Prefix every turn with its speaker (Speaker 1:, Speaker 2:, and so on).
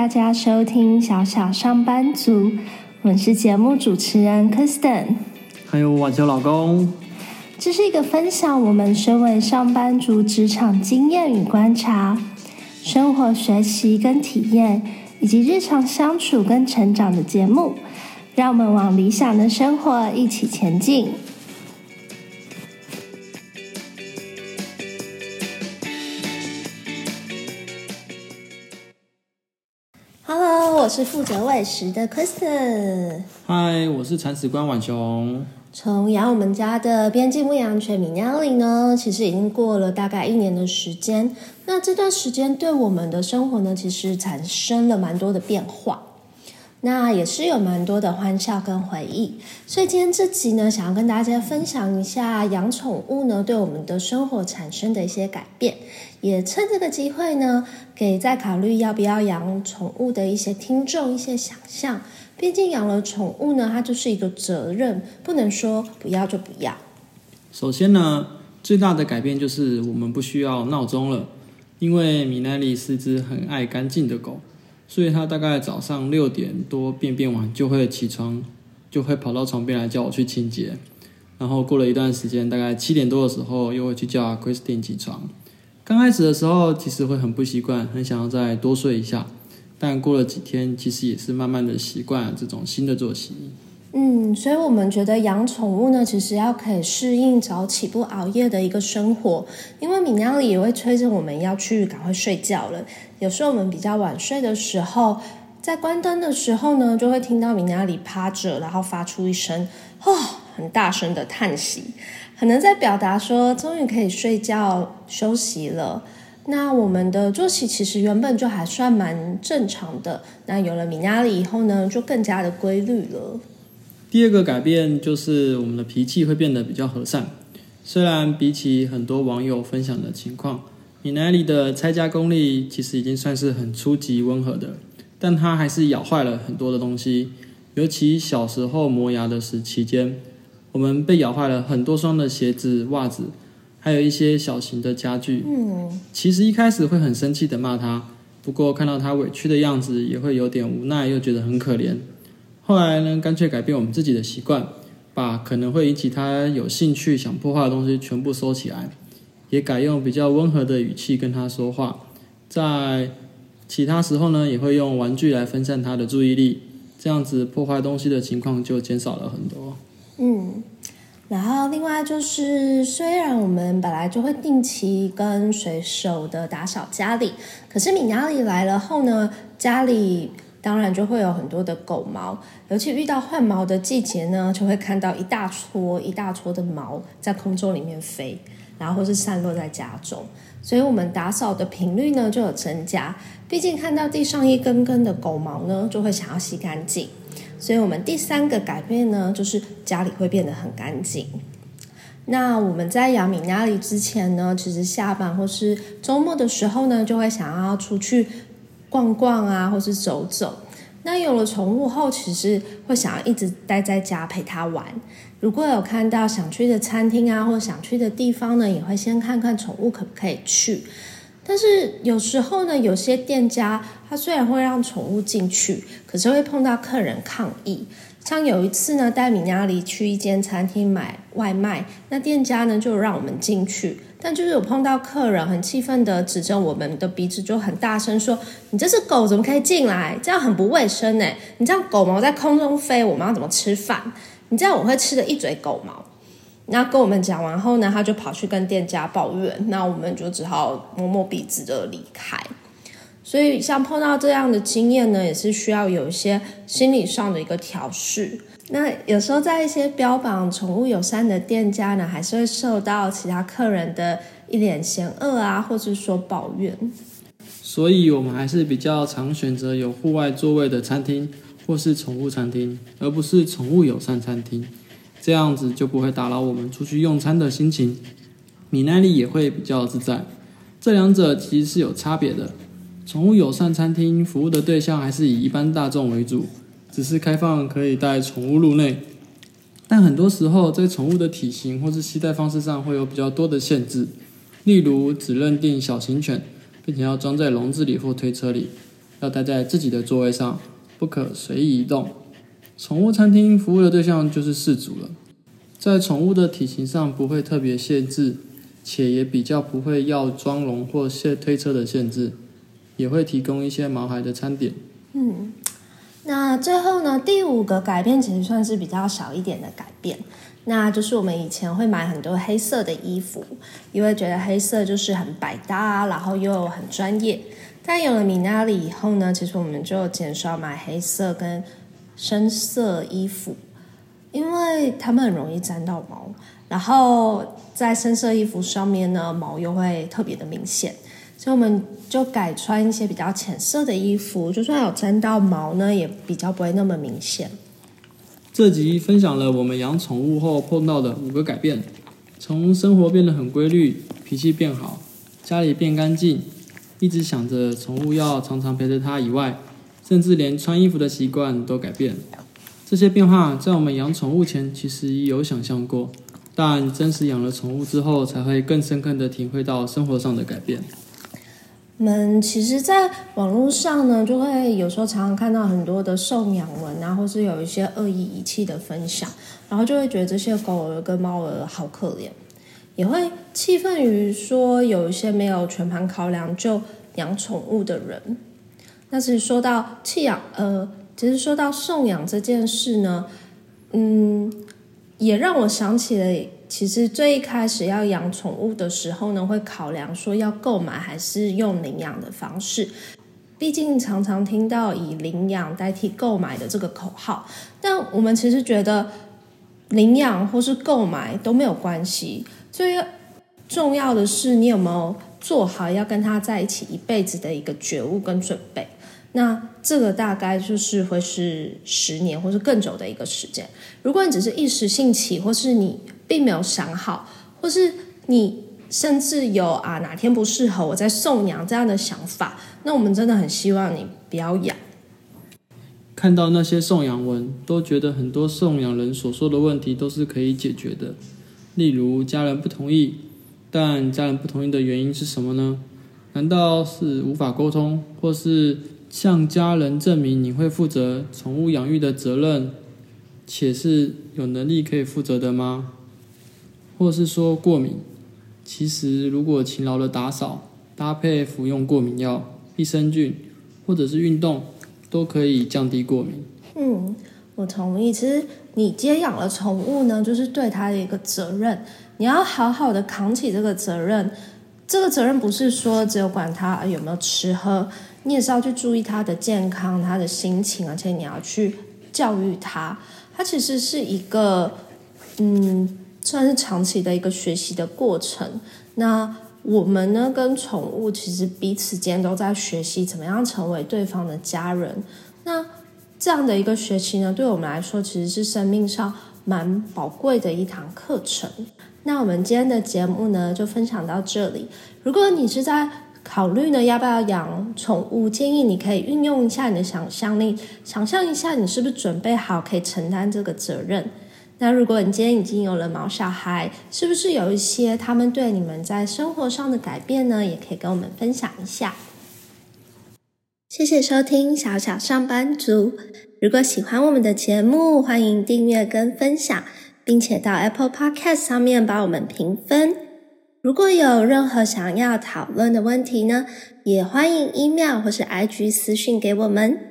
Speaker 1: 大家收听小小上班族，我是节目主持人 Kristen，
Speaker 2: 还有晚秋老公。
Speaker 1: 这是一个分享我们身为上班族职场经验与观察、生活学习跟体验，以及日常相处跟成长的节目，让我们往理想的生活一起前进。Hello，我是负责喂食的 Kristen。
Speaker 2: 嗨，我是铲屎官婉雄。
Speaker 1: 从养我们家的边境牧羊犬米亚里呢，其实已经过了大概一年的时间。那这段时间对我们的生活呢，其实产生了蛮多的变化。那也是有蛮多的欢笑跟回忆。所以今天这集呢，想要跟大家分享一下养宠物呢对我们的生活产生的一些改变。也趁这个机会呢，给在考虑要不要养宠物的一些听众一些想象。毕竟养了宠物呢，它就是一个责任，不能说不要就不要。
Speaker 2: 首先呢，最大的改变就是我们不需要闹钟了，因为米奈利是只很爱干净的狗，所以他大概早上六点多便便完就会起床，就会跑到床边来叫我去清洁。然后过了一段时间，大概七点多的时候又会去叫 Christine 起床。刚开始的时候其实会很不习惯，很想要再多睡一下。但过了几天，其实也是慢慢的习惯这种新的作息。
Speaker 1: 嗯，所以我们觉得养宠物呢，其实要可以适应早起不熬夜的一个生活。因为米娘里也会催着我们要去赶快睡觉了。有时候我们比较晚睡的时候，在关灯的时候呢，就会听到米娘里趴着，然后发出一声“哦”很大声的叹息，可能在表达说终于可以睡觉休息了。那我们的作息其实原本就还算蛮正常的，那有了米亚里以后呢，就更加的规律了。
Speaker 2: 第二个改变就是我们的脾气会变得比较和善。虽然比起很多网友分享的情况，米奈里的拆家功力其实已经算是很初级温和的，但他还是咬坏了很多的东西。尤其小时候磨牙的时期间，我们被咬坏了很多双的鞋子、袜子。还有一些小型的家具。嗯，其实一开始会很生气的骂他，不过看到他委屈的样子，也会有点无奈，又觉得很可怜。后来呢，干脆改变我们自己的习惯，把可能会引起他有兴趣想破坏的东西全部收起来，也改用比较温和的语气跟他说话。在其他时候呢，也会用玩具来分散他的注意力，这样子破坏东西的情况就减少了很多。嗯。
Speaker 1: 然后，另外就是，虽然我们本来就会定期跟水手的打扫家里，可是米亚里来了后呢，家里当然就会有很多的狗毛，尤其遇到换毛的季节呢，就会看到一大撮一大撮的毛在空中里面飞，然后或是散落在家中，所以我们打扫的频率呢就有增加。毕竟看到地上一根根的狗毛呢，就会想要洗干净。所以，我们第三个改变呢，就是家里会变得很干净。那我们在养米亚里之前呢，其实下班或是周末的时候呢，就会想要出去逛逛啊，或是走走。那有了宠物后，其实会想要一直待在家陪它玩。如果有看到想去的餐厅啊，或想去的地方呢，也会先看看宠物可不可以去。但是有时候呢，有些店家他虽然会让宠物进去，可是会碰到客人抗议。像有一次呢，带米亚里去一间餐厅买外卖，那店家呢就让我们进去，但就是有碰到客人很气愤的指着我们的鼻子，就很大声说：“你这只狗怎么可以进来？这样很不卫生呢！你这样狗毛在空中飞，我们要怎么吃饭？你这样我会吃的一嘴狗毛。”那跟我们讲完后呢，他就跑去跟店家抱怨，那我们就只好摸摸鼻子的离开。所以像碰到这样的经验呢，也是需要有一些心理上的一个调试。那有时候在一些标榜宠物友善的店家呢，还是会受到其他客人的一脸嫌恶啊，或者说抱怨。
Speaker 2: 所以我们还是比较常选择有户外座位的餐厅，或是宠物餐厅，而不是宠物友善餐厅。这样子就不会打扰我们出去用餐的心情，米耐力也会比较自在。这两者其实是有差别的。宠物友善餐厅服务的对象还是以一般大众为主，只是开放可以带宠物入内，但很多时候在宠物的体型或是携带方式上会有比较多的限制，例如只认定小型犬，并且要装在笼子里或推车里。要待在自己的座位上，不可随意移动。宠物餐厅服务的对象就是饲主了，在宠物的体型上不会特别限制，且也比较不会要装笼或卸推车的限制，也会提供一些毛孩的餐点。
Speaker 1: 嗯，那最后呢，第五个改变其实算是比较小一点的改变，那就是我们以前会买很多黑色的衣服，因为觉得黑色就是很百搭，然后又很专业。但有了米娜里以后呢，其实我们就减少买黑色跟。深色衣服，因为它们很容易沾到毛，然后在深色衣服上面呢，毛又会特别的明显，所以我们就改穿一些比较浅色的衣服，就算有沾到毛呢，也比较不会那么明显。
Speaker 2: 这集分享了我们养宠物后碰到的五个改变，从生活变得很规律，脾气变好，家里变干净，一直想着宠物要常常陪着它以外。甚至连穿衣服的习惯都改变，这些变化在我们养宠物前其实有想象过，但真实养了宠物之后，才会更深刻的体会到生活上的改变。
Speaker 1: 我们其实，在网络上呢，就会有时候常常看到很多的送养文啊，或是有一些恶意遗弃的分享，然后就会觉得这些狗儿跟猫儿好可怜，也会气愤于说有一些没有全盘考量就养宠物的人。那其实说到弃养，呃，其实说到送养这件事呢，嗯，也让我想起了，其实最一开始要养宠物的时候呢，会考量说要购买还是用领养的方式。毕竟常常听到以领养代替购买的这个口号，但我们其实觉得领养或是购买都没有关系，最重要的是你有没有做好要跟他在一起一辈子的一个觉悟跟准备。那这个大概就是会是十年或是更久的一个时间。如果你只是一时兴起，或是你并没有想好，或是你甚至有啊哪天不适合我再送养这样的想法，那我们真的很希望你不要养。
Speaker 2: 看到那些送养文，都觉得很多送养人所说的问题都是可以解决的，例如家人不同意，但家人不同意的原因是什么呢？难道是无法沟通，或是？向家人证明你会负责宠物养育的责任，且是有能力可以负责的吗？或是说过敏？其实如果勤劳的打扫，搭配服用过敏药、益生菌，或者是运动，都可以降低过敏。
Speaker 1: 嗯，我同意。其实你接养了宠物呢，就是对它的一个责任，你要好好的扛起这个责任。这个责任不是说只有管它有没有吃喝。你也是要去注意他的健康、他的心情，而且你要去教育他。他其实是一个，嗯，算是长期的一个学习的过程。那我们呢，跟宠物其实彼此间都在学习怎么样成为对方的家人。那这样的一个学习呢，对我们来说其实是生命上蛮宝贵的一堂课程。那我们今天的节目呢，就分享到这里。如果你是在考虑呢，要不要养宠物？建议你可以运用一下你的想象力，想象一下你是不是准备好可以承担这个责任。那如果你今天已经有了毛小孩，是不是有一些他们对你们在生活上的改变呢？也可以跟我们分享一下。谢谢收听小小上班族。如果喜欢我们的节目，欢迎订阅跟分享，并且到 Apple Podcast 上面帮我们评分。如果有任何想要讨论的问题呢，也欢迎 email 或是 IG 私讯给我们。